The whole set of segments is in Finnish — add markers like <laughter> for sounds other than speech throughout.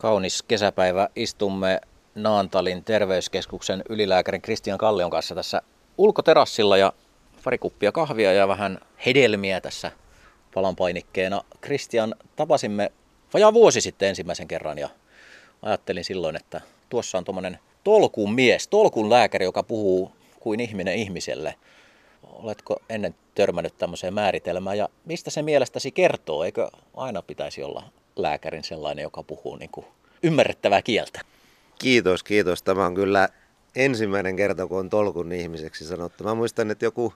Kaunis kesäpäivä istumme Naantalin terveyskeskuksen ylilääkärin Kristian Kallion kanssa tässä ulkoterassilla ja pari kuppia kahvia ja vähän hedelmiä tässä palanpainikkeena. Kristian tapasimme vajaa vuosi sitten ensimmäisen kerran ja ajattelin silloin, että tuossa on tuommoinen tolkun mies, tolkun lääkäri, joka puhuu kuin ihminen ihmiselle. Oletko ennen törmännyt tämmöiseen määritelmään ja mistä se mielestäsi kertoo? Eikö aina pitäisi olla lääkärin sellainen, joka puhuu niin kuin ymmärrettävää kieltä? Kiitos, kiitos. Tämä on kyllä ensimmäinen kerta, kun on tolkun ihmiseksi sanottu. Mä muistan, että joku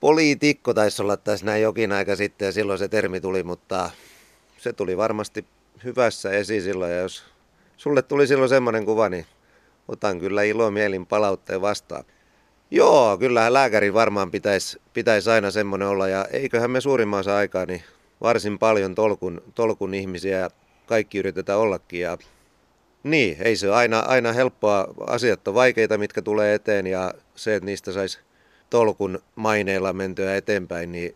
poliitikko taisi olla tässä näin jokin aika sitten ja silloin se termi tuli, mutta se tuli varmasti hyvässä esiin silloin. Ja jos sulle tuli silloin semmoinen kuva, niin otan kyllä ilomielin palautteen vastaan. Joo, kyllähän lääkäri varmaan pitäisi, pitäisi aina semmoinen olla ja eiköhän me suurimmassa aikaa niin varsin paljon tolkun, tolkun ihmisiä ja kaikki yritetään ollakin ja niin, ei se aina, aina helppoa. Asiat on vaikeita, mitkä tulee eteen ja se, että niistä saisi tolkun maineilla mentyä eteenpäin, niin,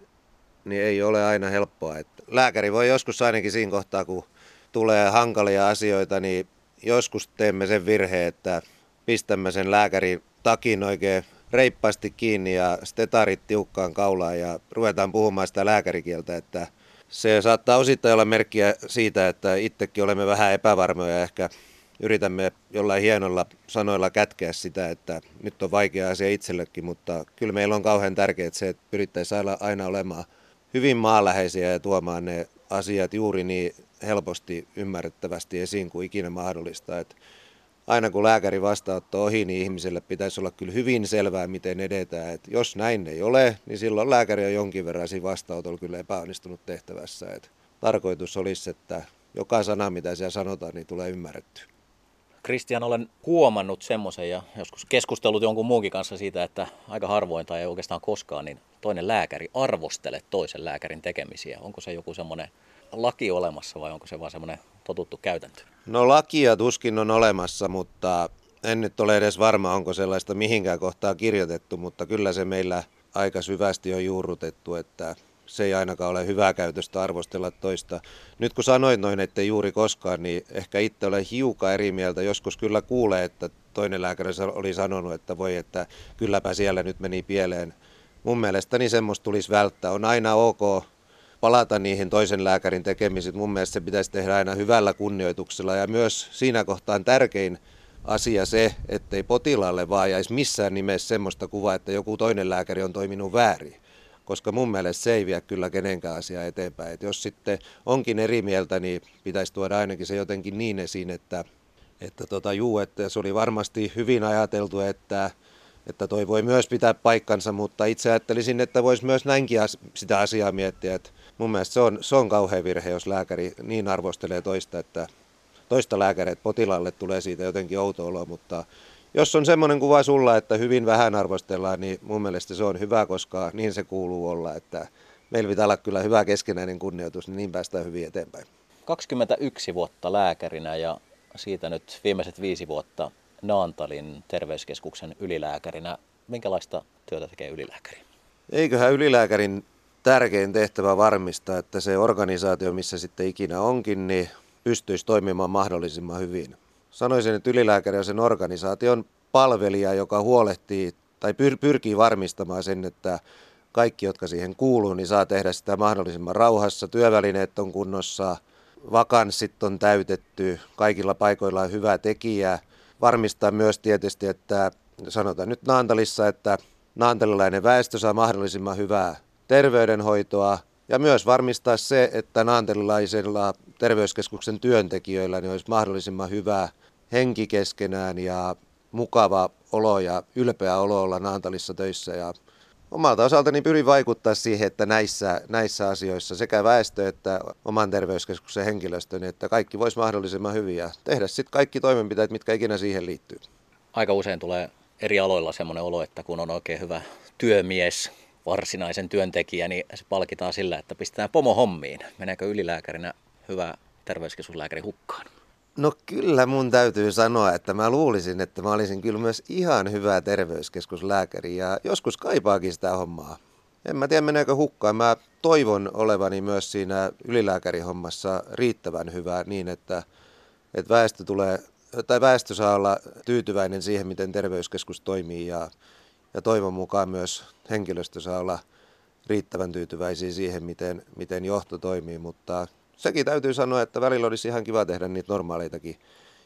niin ei ole aina helppoa. Et lääkäri voi joskus ainakin siinä kohtaa, kun tulee hankalia asioita, niin joskus teemme sen virheen, että pistämme sen lääkärin takin oikein reippaasti kiinni ja stetarit tiukkaan kaulaan ja ruvetaan puhumaan sitä lääkärikieltä, että se saattaa osittain olla merkkiä siitä, että itsekin olemme vähän epävarmoja ja ehkä yritämme jollain hienolla sanoilla kätkeä sitä, että nyt on vaikea asia itsellekin, mutta kyllä meillä on kauhean tärkeää se, että pyrittäisiin aina olemaan hyvin maanläheisiä ja tuomaan ne asiat juuri niin helposti ymmärrettävästi esiin kuin ikinä mahdollista. Että aina kun lääkäri vastaanotto ohi, niin ihmiselle pitäisi olla kyllä hyvin selvää, miten edetään. Että jos näin ei ole, niin silloin lääkäri on jonkin verran siinä vastaanotolla kyllä epäonnistunut tehtävässä. Että tarkoitus olisi, että joka sana, mitä siellä sanotaan, niin tulee ymmärretty. Kristian, olen huomannut semmoisen ja joskus keskustellut jonkun muunkin kanssa siitä, että aika harvoin tai ei oikeastaan koskaan, niin toinen lääkäri arvostele toisen lääkärin tekemisiä. Onko se joku semmoinen laki olemassa vai onko se vaan semmoinen totuttu käytäntö? No lakia tuskin on olemassa, mutta en nyt ole edes varma, onko sellaista mihinkään kohtaa kirjoitettu, mutta kyllä se meillä aika syvästi on juurrutettu, että se ei ainakaan ole hyvää käytöstä arvostella toista. Nyt kun sanoit noin, että juuri koskaan, niin ehkä itse olen hiukan eri mieltä. Joskus kyllä kuulee, että toinen lääkäri oli sanonut, että voi, että kylläpä siellä nyt meni pieleen. Mun mielestäni semmoista tulisi välttää. On aina ok palata niihin toisen lääkärin tekemisiin. Mun mielestä se pitäisi tehdä aina hyvällä kunnioituksella ja myös siinä kohtaan tärkein asia se, ettei potilaalle vaan jäisi missään nimessä semmoista kuvaa, että joku toinen lääkäri on toiminut väärin. Koska mun mielestä se ei vie kyllä kenenkään asiaa eteenpäin. Et jos sitten onkin eri mieltä, niin pitäisi tuoda ainakin se jotenkin niin esiin, että, että tota, juu, että se oli varmasti hyvin ajateltu, että että toi voi myös pitää paikkansa, mutta itse ajattelisin, että voisi myös näinkin sitä asiaa miettiä, että mun mielestä se on, se on kauhea virhe, jos lääkäri niin arvostelee toista, että toista lääkäriä, että potilaalle tulee siitä jotenkin outo olo, mutta jos on semmoinen kuva sulla, että hyvin vähän arvostellaan, niin mun mielestä se on hyvä, koska niin se kuuluu olla, että meillä pitää olla kyllä hyvä keskinäinen kunnioitus, niin niin päästään hyvin eteenpäin. 21 vuotta lääkärinä ja siitä nyt viimeiset viisi vuotta Naantalin terveyskeskuksen ylilääkärinä. Minkälaista työtä tekee ylilääkäri? Eiköhän ylilääkärin tärkein tehtävä varmistaa, että se organisaatio, missä sitten ikinä onkin, niin pystyisi toimimaan mahdollisimman hyvin. Sanoisin, että ylilääkäri on sen organisaation palvelija, joka huolehtii tai pyr- pyrkii varmistamaan sen, että kaikki, jotka siihen kuuluu, niin saa tehdä sitä mahdollisimman rauhassa. Työvälineet on kunnossa, vakanssit on täytetty, kaikilla paikoilla on hyvä tekijä. Varmistaa myös tietysti, että sanotaan nyt Naantalissa, että naantalilainen väestö saa mahdollisimman hyvää terveydenhoitoa ja myös varmistaa se, että naantelilaisilla terveyskeskuksen työntekijöillä niin olisi mahdollisimman hyvä henki keskenään ja mukava olo ja ylpeä olo olla Naantalissa töissä. Ja omalta osaltani pyrin vaikuttaa siihen, että näissä, näissä asioissa sekä väestö että oman terveyskeskuksen henkilöstö, niin että kaikki voisi mahdollisimman hyvin ja tehdä sitten kaikki toimenpiteet, mitkä ikinä siihen liittyy. Aika usein tulee eri aloilla semmoinen olo, että kun on oikein hyvä työmies, varsinaisen työntekijän, niin se palkitaan sillä, että pistetään pomo hommiin. Meneekö ylilääkärinä hyvä terveyskeskuslääkäri hukkaan? No kyllä mun täytyy sanoa, että mä luulisin, että mä olisin kyllä myös ihan hyvä terveyskeskuslääkäri ja joskus kaipaakin sitä hommaa. En mä tiedä meneekö hukkaan. Mä toivon olevani myös siinä ylilääkärihommassa riittävän hyvä niin, että, että väestö, tulee, tai väestö saa olla tyytyväinen siihen, miten terveyskeskus toimii ja, ja toivon mukaan myös henkilöstö saa olla riittävän tyytyväisiä siihen, miten, miten johto toimii, mutta sekin täytyy sanoa, että välillä olisi ihan kiva tehdä niitä normaaleitakin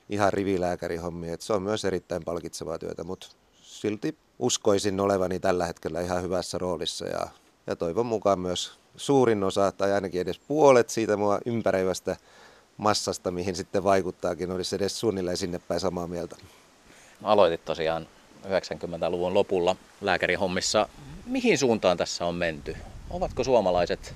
ihan rivilääkärihommia, että se on myös erittäin palkitsevaa työtä, mutta silti uskoisin olevani tällä hetkellä ihan hyvässä roolissa ja, ja toivon mukaan myös suurin osa tai ainakin edes puolet siitä mua ympäröivästä massasta, mihin sitten vaikuttaakin, olisi edes suunnilleen sinne päin samaa mieltä. Aloitit tosiaan 90-luvun lopulla lääkärihommissa. Mihin suuntaan tässä on menty? Ovatko suomalaiset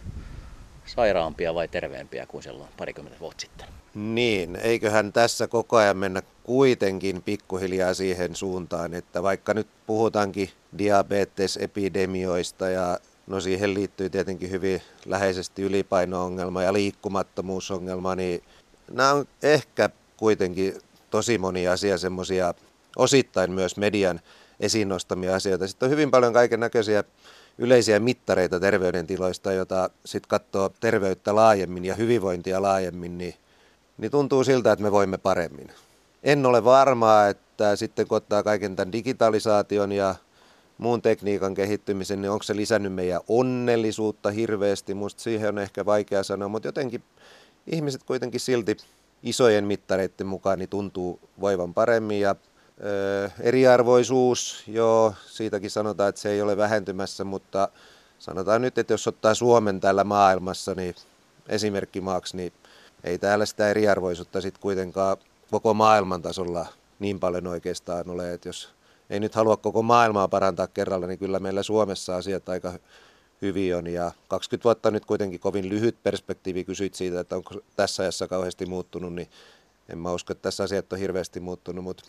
sairaampia vai terveempiä kuin silloin parikymmentä vuotta sitten? Niin, eiköhän tässä koko ajan mennä kuitenkin pikkuhiljaa siihen suuntaan, että vaikka nyt puhutaankin diabetesepidemioista ja no siihen liittyy tietenkin hyvin läheisesti ylipaino-ongelma ja liikkumattomuusongelma, niin nämä on ehkä kuitenkin tosi moni asia semmoisia osittain myös median esiin nostamia asioita. Sitten on hyvin paljon kaiken näköisiä yleisiä mittareita terveydentiloista, jota sitten katsoo terveyttä laajemmin ja hyvinvointia laajemmin, niin, niin tuntuu siltä, että me voimme paremmin. En ole varmaa, että sitten kun ottaa kaiken tämän digitalisaation ja muun tekniikan kehittymisen, niin onko se lisännyt meidän onnellisuutta hirveästi? Musta siihen on ehkä vaikea sanoa, mutta jotenkin ihmiset kuitenkin silti isojen mittareiden mukaan niin tuntuu voivan paremmin ja eriarvoisuus, joo, siitäkin sanotaan, että se ei ole vähentymässä, mutta sanotaan nyt, että jos ottaa Suomen täällä maailmassa, niin esimerkkimaaksi, niin ei täällä sitä eriarvoisuutta sitten kuitenkaan koko maailman tasolla niin paljon oikeastaan ole, että jos ei nyt halua koko maailmaa parantaa kerralla, niin kyllä meillä Suomessa asiat aika hyvin on. Ja 20 vuotta nyt kuitenkin kovin lyhyt perspektiivi kysyit siitä, että onko tässä ajassa kauheasti muuttunut, niin en mä usko, että tässä asiat on hirveästi muuttunut, mutta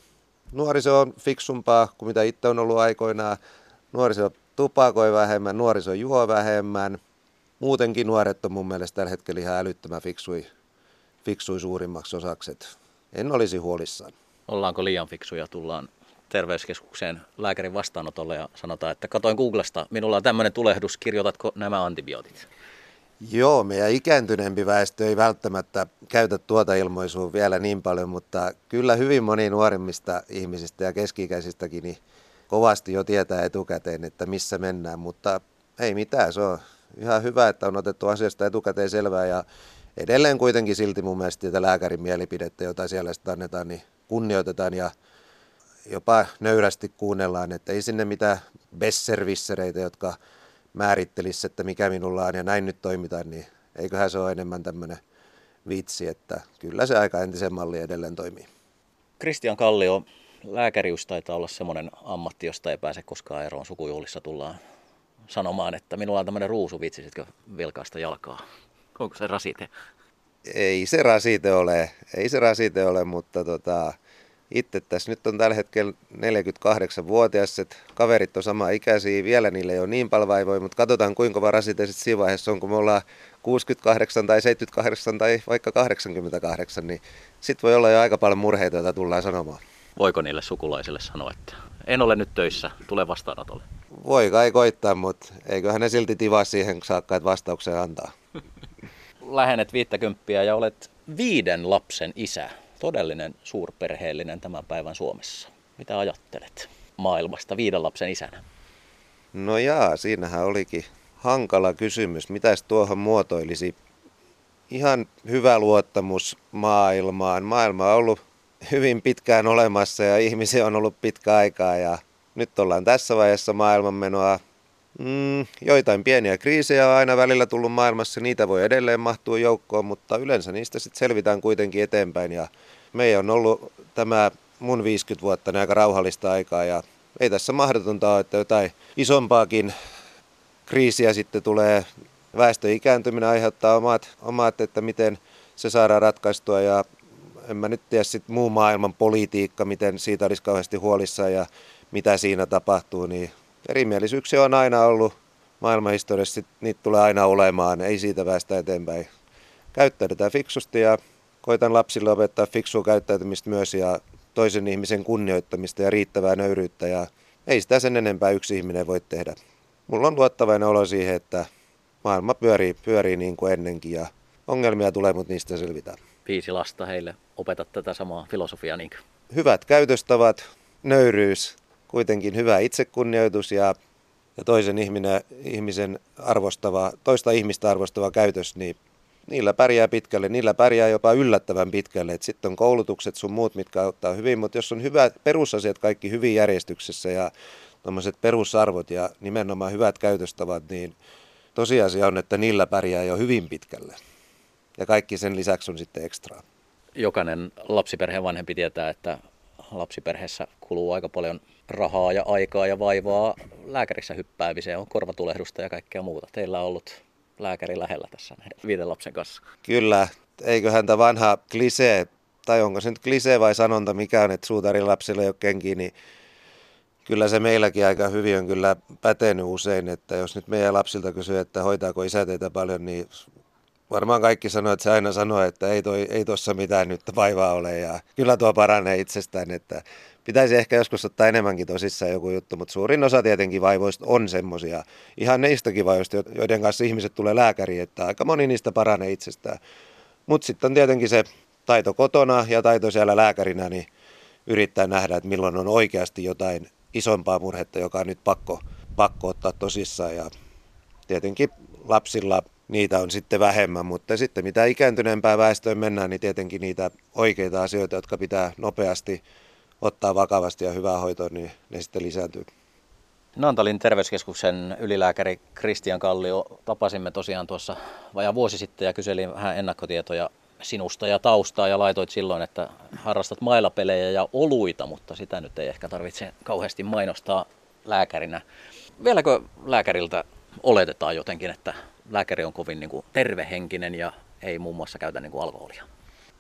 nuoriso on fiksumpaa kuin mitä itse on ollut aikoinaan. Nuoriso tupakoi vähemmän, nuoriso juo vähemmän. Muutenkin nuoret on mun mielestä tällä hetkellä ihan älyttömän fiksui, fiksui suurimmaksi osaksi. En olisi huolissaan. Ollaanko liian fiksuja? Tullaan terveyskeskukseen lääkärin vastaanotolle ja sanotaan, että katoin Googlesta, minulla on tämmöinen tulehdus, kirjoitatko nämä antibiootit? Joo, meidän ikääntyneempi väestö ei välttämättä käytä tuota ilmaisua vielä niin paljon, mutta kyllä hyvin moni nuorimmista ihmisistä ja keski-ikäisistäkin niin kovasti jo tietää etukäteen, että missä mennään, mutta ei mitään, se on ihan hyvä, että on otettu asiasta etukäteen selvää ja edelleen kuitenkin silti mun mielestä että lääkärin mielipidettä, jota siellä sitten annetaan, niin kunnioitetaan ja jopa nöyrästi kuunnellaan, että ei sinne mitään besservissereitä, jotka määrittelisi, että mikä minulla on ja näin nyt toimitaan, niin eiköhän se ole enemmän tämmöinen vitsi, että kyllä se aika entisen malli edelleen toimii. Kristian Kallio, lääkäriys taitaa olla semmoinen ammatti, josta ei pääse koskaan eroon. Sukujuhlissa tullaan sanomaan, että minulla on tämmöinen ruusu, viitsisitkö vilkaista jalkaa? Onko se rasite? Ei se rasite ole, ei se rasite ole, mutta tota, itse tässä nyt on tällä hetkellä 48-vuotias, että kaverit on sama ikäisiä, vielä niille ei ole niin paljon vaivoja, mutta katsotaan kuinka kova rasite sitten siinä vaiheessa on, kun me ollaan 68 tai 78 tai vaikka 88, niin sitten voi olla jo aika paljon murheita, joita tullaan sanomaan. Voiko niille sukulaisille sanoa, että en ole nyt töissä, tule vastaanotolle? Voi kai koittaa, mutta eiköhän ne silti tivaa siihen saakka, että vastauksen antaa. <laughs> Lähenet 50 ja olet viiden lapsen isä todellinen suurperheellinen tämän päivän Suomessa. Mitä ajattelet maailmasta viiden lapsen isänä? No jaa, siinähän olikin hankala kysymys. Mitäs tuohon muotoilisi? Ihan hyvä luottamus maailmaan. Maailma on ollut hyvin pitkään olemassa ja ihmisiä on ollut pitkä aikaa ja nyt ollaan tässä vaiheessa maailmanmenoa. Mm, joitain pieniä kriisejä on aina välillä tullut maailmassa, niitä voi edelleen mahtua joukkoon, mutta yleensä niistä sitten selvitään kuitenkin eteenpäin. Ja meidän on ollut tämä mun 50 vuotta aika rauhallista aikaa. Ja ei tässä mahdotonta ole, että jotain isompaakin kriisiä sitten tulee. Väestön ikääntyminen aiheuttaa omat, omat, että miten se saadaan ratkaistua. Ja en mä nyt tiedä sitten muu maailman politiikka, miten siitä olisi kauheasti huolissaan ja mitä siinä tapahtuu, niin erimielisyyksiä on aina ollut maailmanhistoriassa, niitä tulee aina olemaan, ei siitä päästä eteenpäin. Käyttäydytään fiksusti ja koitan lapsille opettaa fiksua käyttäytymistä myös ja toisen ihmisen kunnioittamista ja riittävää nöyryyttä ja ei sitä sen enempää yksi ihminen voi tehdä. Mulla on luottavainen olo siihen, että maailma pyörii, pyörii niin kuin ennenkin ja ongelmia tulee, mutta niistä selvitään. viisi lasta, heille opetat tätä samaa filosofiaa niin Hyvät käytöstavat, nöyryys, kuitenkin hyvä itsekunnioitus ja, ja toisen ihminen, ihmisen arvostava, toista ihmistä arvostava käytös, niin niillä pärjää pitkälle, niillä pärjää jopa yllättävän pitkälle. Sitten on koulutukset sun muut, mitkä auttaa hyvin, mutta jos on hyvät perusasiat kaikki hyvin järjestyksessä ja tuommoiset perusarvot ja nimenomaan hyvät käytöstavat, niin tosiasia on, että niillä pärjää jo hyvin pitkälle. Ja kaikki sen lisäksi on sitten ekstraa. Jokainen lapsiperheen vanhempi tietää, että lapsiperheessä kuluu aika paljon rahaa ja aikaa ja vaivaa lääkärissä hyppäämiseen, on korvatulehdusta ja kaikkea muuta. Teillä on ollut lääkäri lähellä tässä näiden viiden lapsen kanssa. Kyllä, eiköhän tämä vanha klisee, tai onko se nyt klisee vai sanonta, mikä on, että suutarin lapsilla ei ole kenkiä, niin kyllä se meilläkin aika hyvin on kyllä pätenyt usein, että jos nyt meidän lapsilta kysyy, että hoitaako isä teitä paljon, niin varmaan kaikki sanoo, että se aina sanoo, että ei, toi, ei tuossa mitään nyt vaivaa ole ja kyllä tuo paranee itsestään, että pitäisi ehkä joskus ottaa enemmänkin tosissaan joku juttu, mutta suurin osa tietenkin vaivoista on semmoisia, ihan neistäkin vaivoista, joiden kanssa ihmiset tulee lääkäriin, että aika moni niistä paranee itsestään. Mutta sitten on tietenkin se taito kotona ja taito siellä lääkärinä, niin yrittää nähdä, että milloin on oikeasti jotain isompaa murhetta, joka on nyt pakko, pakko ottaa tosissaan. Ja tietenkin lapsilla niitä on sitten vähemmän, mutta sitten mitä ikääntyneempää väestöön mennään, niin tietenkin niitä oikeita asioita, jotka pitää nopeasti ottaa vakavasti ja hyvää hoitoa, niin ne sitten lisääntyy. Naantalin terveyskeskuksen ylilääkäri Kristian Kallio tapasimme tosiaan tuossa vajaa vuosi sitten ja kyselin vähän ennakkotietoja sinusta ja taustaa ja laitoit silloin, että harrastat mailapelejä ja oluita, mutta sitä nyt ei ehkä tarvitse kauheasti mainostaa lääkärinä. Vieläkö lääkäriltä oletetaan jotenkin, että lääkäri on kovin niin kuin tervehenkinen ja ei muun muassa käytä niin kuin alkoholia?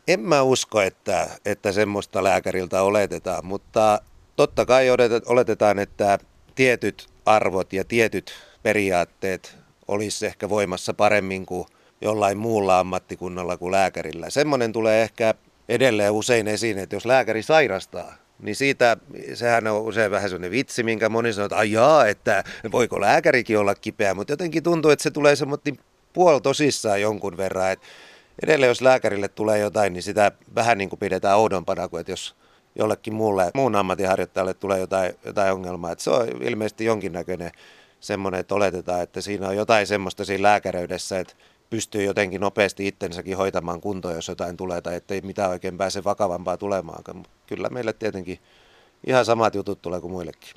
En mä usko, että, että semmoista lääkäriltä oletetaan, mutta totta kai oletetaan, että tietyt arvot ja tietyt periaatteet olisi ehkä voimassa paremmin kuin jollain muulla ammattikunnalla kuin lääkärillä. Semmoinen tulee ehkä edelleen usein esiin, että jos lääkäri sairastaa, niin siitä, sehän on usein vähän sellainen vitsi, minkä moni sanoo, että ajaa, että voiko lääkärikin olla kipeä, mutta jotenkin tuntuu, että se tulee semmoinen puol tosissaan jonkun verran, että edelleen jos lääkärille tulee jotain, niin sitä vähän niin kuin pidetään oudompana kuin, että jos jollekin muulle, muun ammatinharjoittajalle tulee jotain, jotain ongelmaa. Että se on ilmeisesti jonkinnäköinen semmoinen, että oletetaan, että siinä on jotain semmoista siinä lääkäreydessä, että pystyy jotenkin nopeasti itsensäkin hoitamaan kuntoon, jos jotain tulee, tai ettei mitään oikein pääse vakavampaa tulemaan. Mutta kyllä meille tietenkin ihan samat jutut tulee kuin muillekin.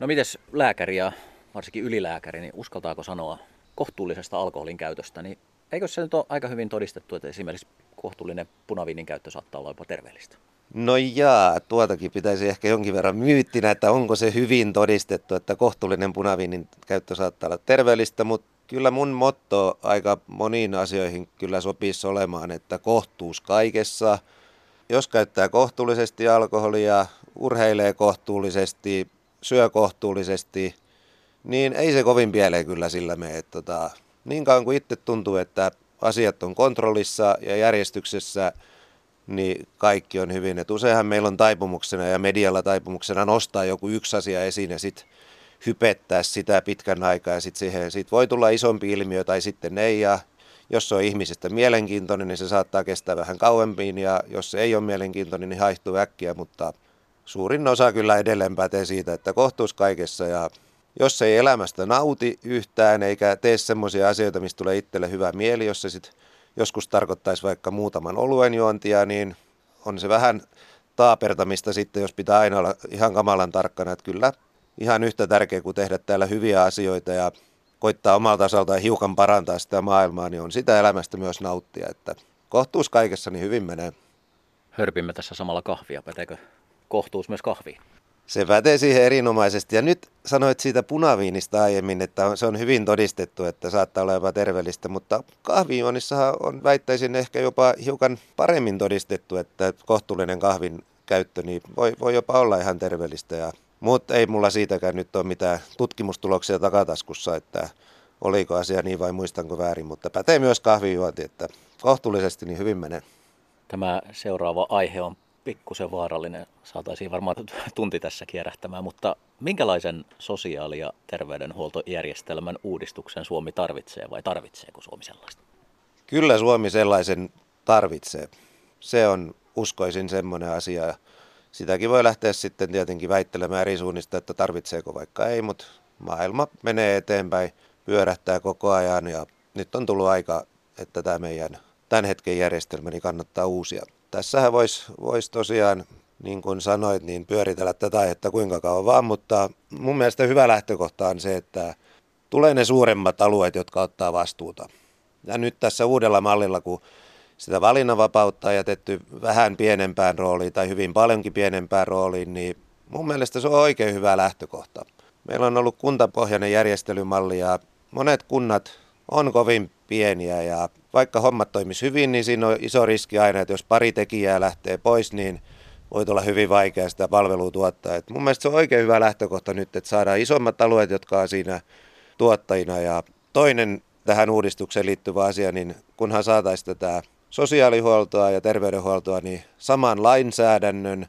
No mites lääkäri ja varsinkin ylilääkäri, niin uskaltaako sanoa kohtuullisesta alkoholin käytöstä, niin eikö se nyt ole aika hyvin todistettu, että esimerkiksi kohtuullinen punaviinin käyttö saattaa olla jopa terveellistä? No jaa, tuotakin pitäisi ehkä jonkin verran myyttinä, että onko se hyvin todistettu, että kohtuullinen punaviinin käyttö saattaa olla terveellistä, mutta kyllä mun motto aika moniin asioihin kyllä sopisi olemaan, että kohtuus kaikessa. Jos käyttää kohtuullisesti alkoholia, urheilee kohtuullisesti, syö kohtuullisesti, niin ei se kovin pieleen kyllä sillä mene. Tota, niin kauan kuin itse tuntuu, että asiat on kontrollissa ja järjestyksessä, niin kaikki on hyvin. Et useinhan meillä on taipumuksena ja medialla taipumuksena nostaa joku yksi asia esiin ja sitten hypettää sitä pitkän aikaa ja sitten siihen sit voi tulla isompi ilmiö tai sitten ei. Ja jos se on ihmisestä mielenkiintoinen, niin se saattaa kestää vähän kauempiin. Ja jos se ei ole mielenkiintoinen, niin haihtuu äkkiä, mutta suurin osa kyllä edelleen pätee siitä, että kohtuus kaikessa. Ja jos ei elämästä nauti yhtään eikä tee semmoisia asioita, mistä tulee itselle hyvä mieli, jos se sitten joskus tarkoittaisi vaikka muutaman oluen juontia, niin on se vähän taapertamista sitten, jos pitää aina olla ihan kamalan tarkkana, että kyllä ihan yhtä tärkeä kuin tehdä täällä hyviä asioita ja koittaa omalta osaltaan hiukan parantaa sitä maailmaa, niin on sitä elämästä myös nauttia, että kohtuus kaikessa niin hyvin menee. Hörpimme tässä samalla kahvia, päteekö kohtuus myös kahviin? Se pätee siihen erinomaisesti. Ja nyt sanoit siitä punaviinista aiemmin, että se on hyvin todistettu, että saattaa olla jopa terveellistä, mutta kahvijuonissahan on väittäisin ehkä jopa hiukan paremmin todistettu, että kohtuullinen kahvin käyttö niin voi, voi jopa olla ihan terveellistä. Ja, mutta ei mulla siitäkään nyt ole mitään tutkimustuloksia takataskussa, että oliko asia niin vai muistanko väärin, mutta pätee myös kahvijuonti, että kohtuullisesti niin hyvin menee. Tämä seuraava aihe on pikkusen vaarallinen. Saataisiin varmaan tunti tässä kierähtämään, mutta minkälaisen sosiaali- ja terveydenhuoltojärjestelmän uudistuksen Suomi tarvitsee vai tarvitseeko Suomi sellaista? Kyllä Suomi sellaisen tarvitsee. se on uskoisin semmoinen asia. Sitäkin voi lähteä sitten tietenkin väittelemään eri suunnista, että tarvitseeko vaikka ei, mutta maailma menee eteenpäin, pyörähtää koko ajan ja nyt on tullut aika, että tämä meidän tämän hetken järjestelmäni niin kannattaa uusia. Tässähän voisi vois tosiaan, niin kuin sanoit, niin pyöritellä tätä että kuinka kauan vaan, mutta mun mielestä hyvä lähtökohta on se, että tulee ne suuremmat alueet, jotka ottaa vastuuta. Ja nyt tässä uudella mallilla, kun sitä valinnanvapautta on jätetty vähän pienempään rooliin tai hyvin paljonkin pienempään rooliin, niin mun mielestä se on oikein hyvä lähtökohta. Meillä on ollut kuntapohjainen järjestelymalli ja monet kunnat on kovin pieniä ja vaikka hommat toimisi hyvin, niin siinä on iso riski aina, että jos pari tekijää lähtee pois, niin voi olla hyvin vaikea sitä palvelua tuottaa. Et mun mielestä se on oikein hyvä lähtökohta nyt, että saadaan isommat alueet, jotka on siinä tuottajina. Ja toinen tähän uudistukseen liittyvä asia, niin kunhan saataisiin tätä sosiaalihuoltoa ja terveydenhuoltoa, niin saman lainsäädännön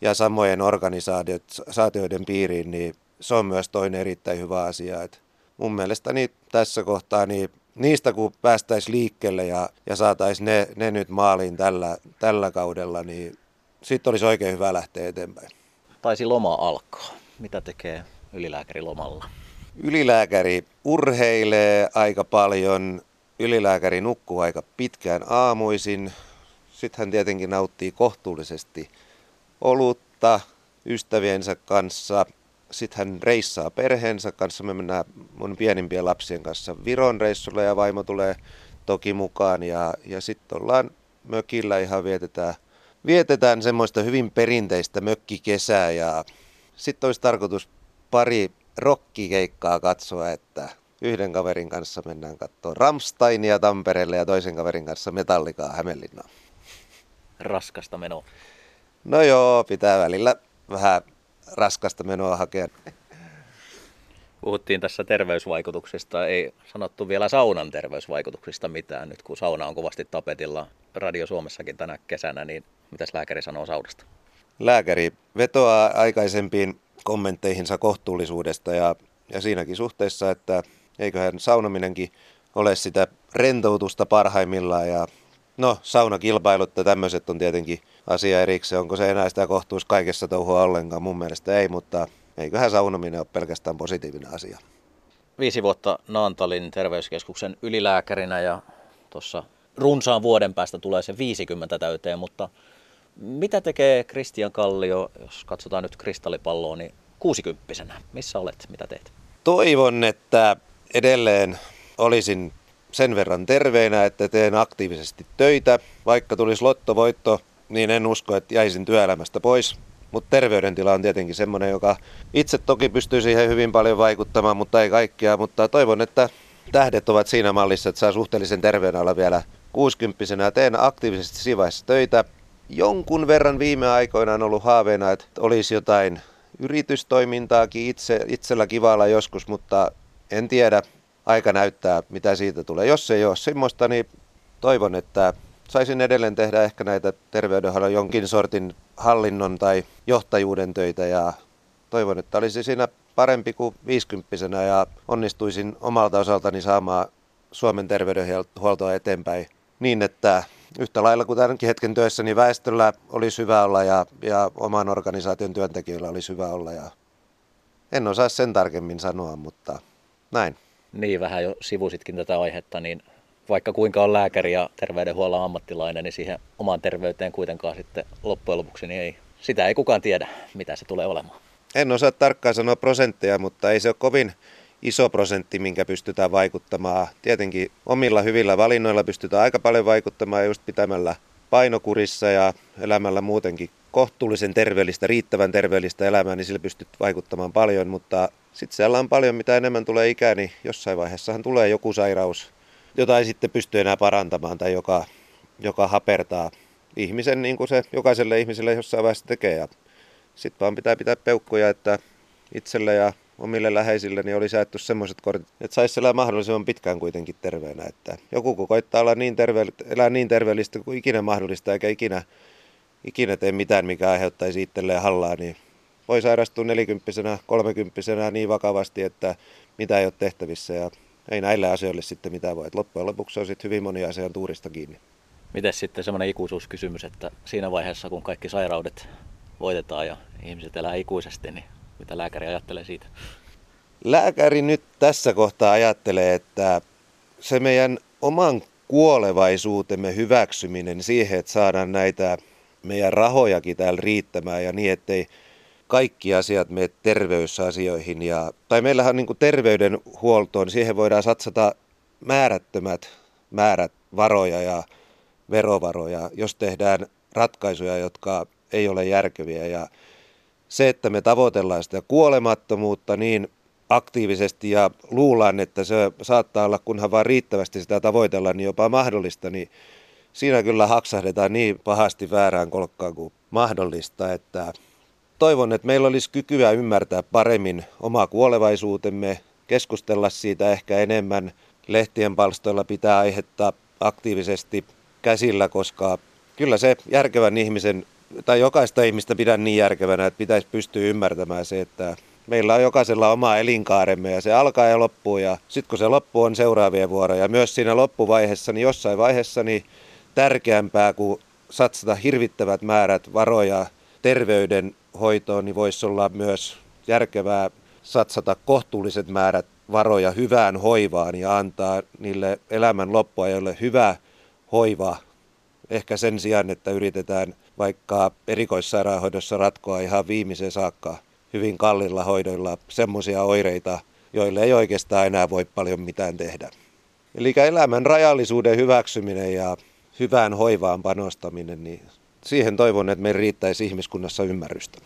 ja samojen organisaatioiden piiriin, niin se on myös toinen erittäin hyvä asia. Et mun mielestäni tässä kohtaa niin niistä kun päästäisiin liikkeelle ja, ja saataisiin ne, ne nyt maaliin tällä, tällä kaudella, niin sitten olisi oikein hyvä lähteä eteenpäin. Taisi loma alkaa. Mitä tekee ylilääkäri lomalla? Ylilääkäri urheilee aika paljon. Ylilääkäri nukkuu aika pitkään aamuisin. Sitten hän tietenkin nauttii kohtuullisesti olutta ystäviensä kanssa sitten hän reissaa perheensä kanssa. Me mennään mun pienimpien lapsien kanssa Viron reissulle ja vaimo tulee toki mukaan. Ja, ja sitten ollaan mökillä ihan vietetään, vietetään semmoista hyvin perinteistä mökkikesää. Ja sitten olisi tarkoitus pari rokkikeikkaa katsoa, että yhden kaverin kanssa mennään katsoa Ramsteinia Tampereelle ja toisen kaverin kanssa Metallikaa Hämeenlinnaan. Raskasta menoa. No joo, pitää välillä vähän raskasta menoa hakea. Puhuttiin tässä terveysvaikutuksista, ei sanottu vielä saunan terveysvaikutuksista mitään. Nyt kun sauna on kovasti tapetilla Radio Suomessakin tänä kesänä, niin mitäs lääkäri sanoo saunasta? Lääkäri vetoaa aikaisempiin kommentteihinsa kohtuullisuudesta ja, ja siinäkin suhteessa, että eiköhän saunominenkin ole sitä rentoutusta parhaimmillaan ja no saunakilpailut ja tämmöiset on tietenkin asia erikseen. Onko se enää sitä kohtuus kaikessa touhua ollenkaan? Mun mielestä ei, mutta eiköhän saunominen ole pelkästään positiivinen asia. Viisi vuotta Naantalin terveyskeskuksen ylilääkärinä ja tuossa runsaan vuoden päästä tulee se 50 täyteen, mutta mitä tekee Kristian Kallio, jos katsotaan nyt kristallipalloa, niin 60 Missä olet? Mitä teet? Toivon, että edelleen olisin sen verran terveenä, että teen aktiivisesti töitä. Vaikka tulisi lottovoitto niin en usko, että jäisin työelämästä pois. Mutta terveydentila on tietenkin semmoinen, joka itse toki pystyy siihen hyvin paljon vaikuttamaan, mutta ei kaikkia. Mutta toivon, että tähdet ovat siinä mallissa, että saa suhteellisen terveenä olla vielä 60 Teen aktiivisesti siinä töitä. Jonkun verran viime aikoina on ollut haaveena, että olisi jotain yritystoimintaakin itse, itsellä kivalla joskus, mutta en tiedä. Aika näyttää, mitä siitä tulee. Jos ei ole semmoista, niin toivon, että saisin edelleen tehdä ehkä näitä terveydenhuollon jonkin sortin hallinnon tai johtajuuden töitä ja toivon, että olisi siinä parempi kuin 50 ja onnistuisin omalta osaltani saamaan Suomen terveydenhuoltoa eteenpäin niin, että yhtä lailla kuin tämänkin hetken työssä, niin väestöllä olisi hyvä olla ja, ja oman organisaation työntekijöillä olisi hyvä olla. Ja en osaa sen tarkemmin sanoa, mutta näin. Niin, vähän jo sivusitkin tätä aihetta, niin vaikka kuinka on lääkäri ja terveydenhuollon ammattilainen, niin siihen omaan terveyteen kuitenkaan sitten loppujen lopuksi niin ei, sitä ei kukaan tiedä, mitä se tulee olemaan. En osaa tarkkaan sanoa prosentteja, mutta ei se ole kovin iso prosentti, minkä pystytään vaikuttamaan. Tietenkin omilla hyvillä valinnoilla pystytään aika paljon vaikuttamaan just pitämällä painokurissa ja elämällä muutenkin kohtuullisen terveellistä, riittävän terveellistä elämää, niin sillä pystyt vaikuttamaan paljon, mutta sitten siellä on paljon, mitä enemmän tulee ikää, niin jossain vaiheessahan tulee joku sairaus, jota ei sitten pysty enää parantamaan tai joka, joka hapertaa ihmisen niin kuin se jokaiselle ihmiselle jossain vaiheessa tekee. Sitten vaan pitää pitää peukkuja, että itselle ja omille läheisille niin oli säätty semmoiset kortit, että saisi elää mahdollisimman pitkään kuitenkin terveenä. Että joku kun koittaa olla niin terve, elää niin terveellistä kuin ikinä mahdollista eikä ikinä, ikinä tee mitään, mikä aiheuttaisi itselleen hallaa, niin voi sairastua nelikymppisenä, kolmekymppisenä niin vakavasti, että mitä ei ole tehtävissä. Ja ei näille asioille sitten mitään voi. Loppujen lopuksi on sitten hyvin moni asian tuurista kiinni. Miten sitten semmoinen ikuisuuskysymys, että siinä vaiheessa kun kaikki sairaudet voitetaan ja ihmiset elää ikuisesti, niin mitä lääkäri ajattelee siitä? Lääkäri nyt tässä kohtaa ajattelee, että se meidän oman kuolevaisuutemme hyväksyminen siihen, että saadaan näitä meidän rahojakin täällä riittämään ja niin, ettei kaikki asiat mene terveysasioihin. Ja, tai meillähän on niin terveydenhuoltoon, siihen voidaan satsata määrättömät määrät varoja ja verovaroja, jos tehdään ratkaisuja, jotka ei ole järkeviä. Ja se, että me tavoitellaan sitä kuolemattomuutta niin aktiivisesti ja luullaan, että se saattaa olla, kunhan vaan riittävästi sitä tavoitellaan, niin jopa mahdollista, niin siinä kyllä haksahdetaan niin pahasti väärään kolkkaan kuin mahdollista, että toivon, että meillä olisi kykyä ymmärtää paremmin oma kuolevaisuutemme, keskustella siitä ehkä enemmän. Lehtien palstoilla pitää aihetta aktiivisesti käsillä, koska kyllä se järkevän ihmisen, tai jokaista ihmistä pidän niin järkevänä, että pitäisi pystyä ymmärtämään se, että meillä on jokaisella oma elinkaaremme ja se alkaa ja loppuu ja sitten kun se loppuu on seuraavia vuoroja. Myös siinä loppuvaiheessa, niin jossain vaiheessa niin tärkeämpää kuin satsata hirvittävät määrät varoja terveydenhoitoon, niin voisi olla myös järkevää satsata kohtuulliset määrät varoja hyvään hoivaan ja antaa niille elämän loppuajoille hyvä hoiva. Ehkä sen sijaan, että yritetään vaikka erikoissairaanhoidossa ratkoa ihan viimeiseen saakka hyvin kallilla hoidoilla semmoisia oireita, joille ei oikeastaan enää voi paljon mitään tehdä. Eli elämän rajallisuuden hyväksyminen ja hyvään hoivaan panostaminen, niin siihen toivon, että meillä riittäisi ihmiskunnassa ymmärrystä.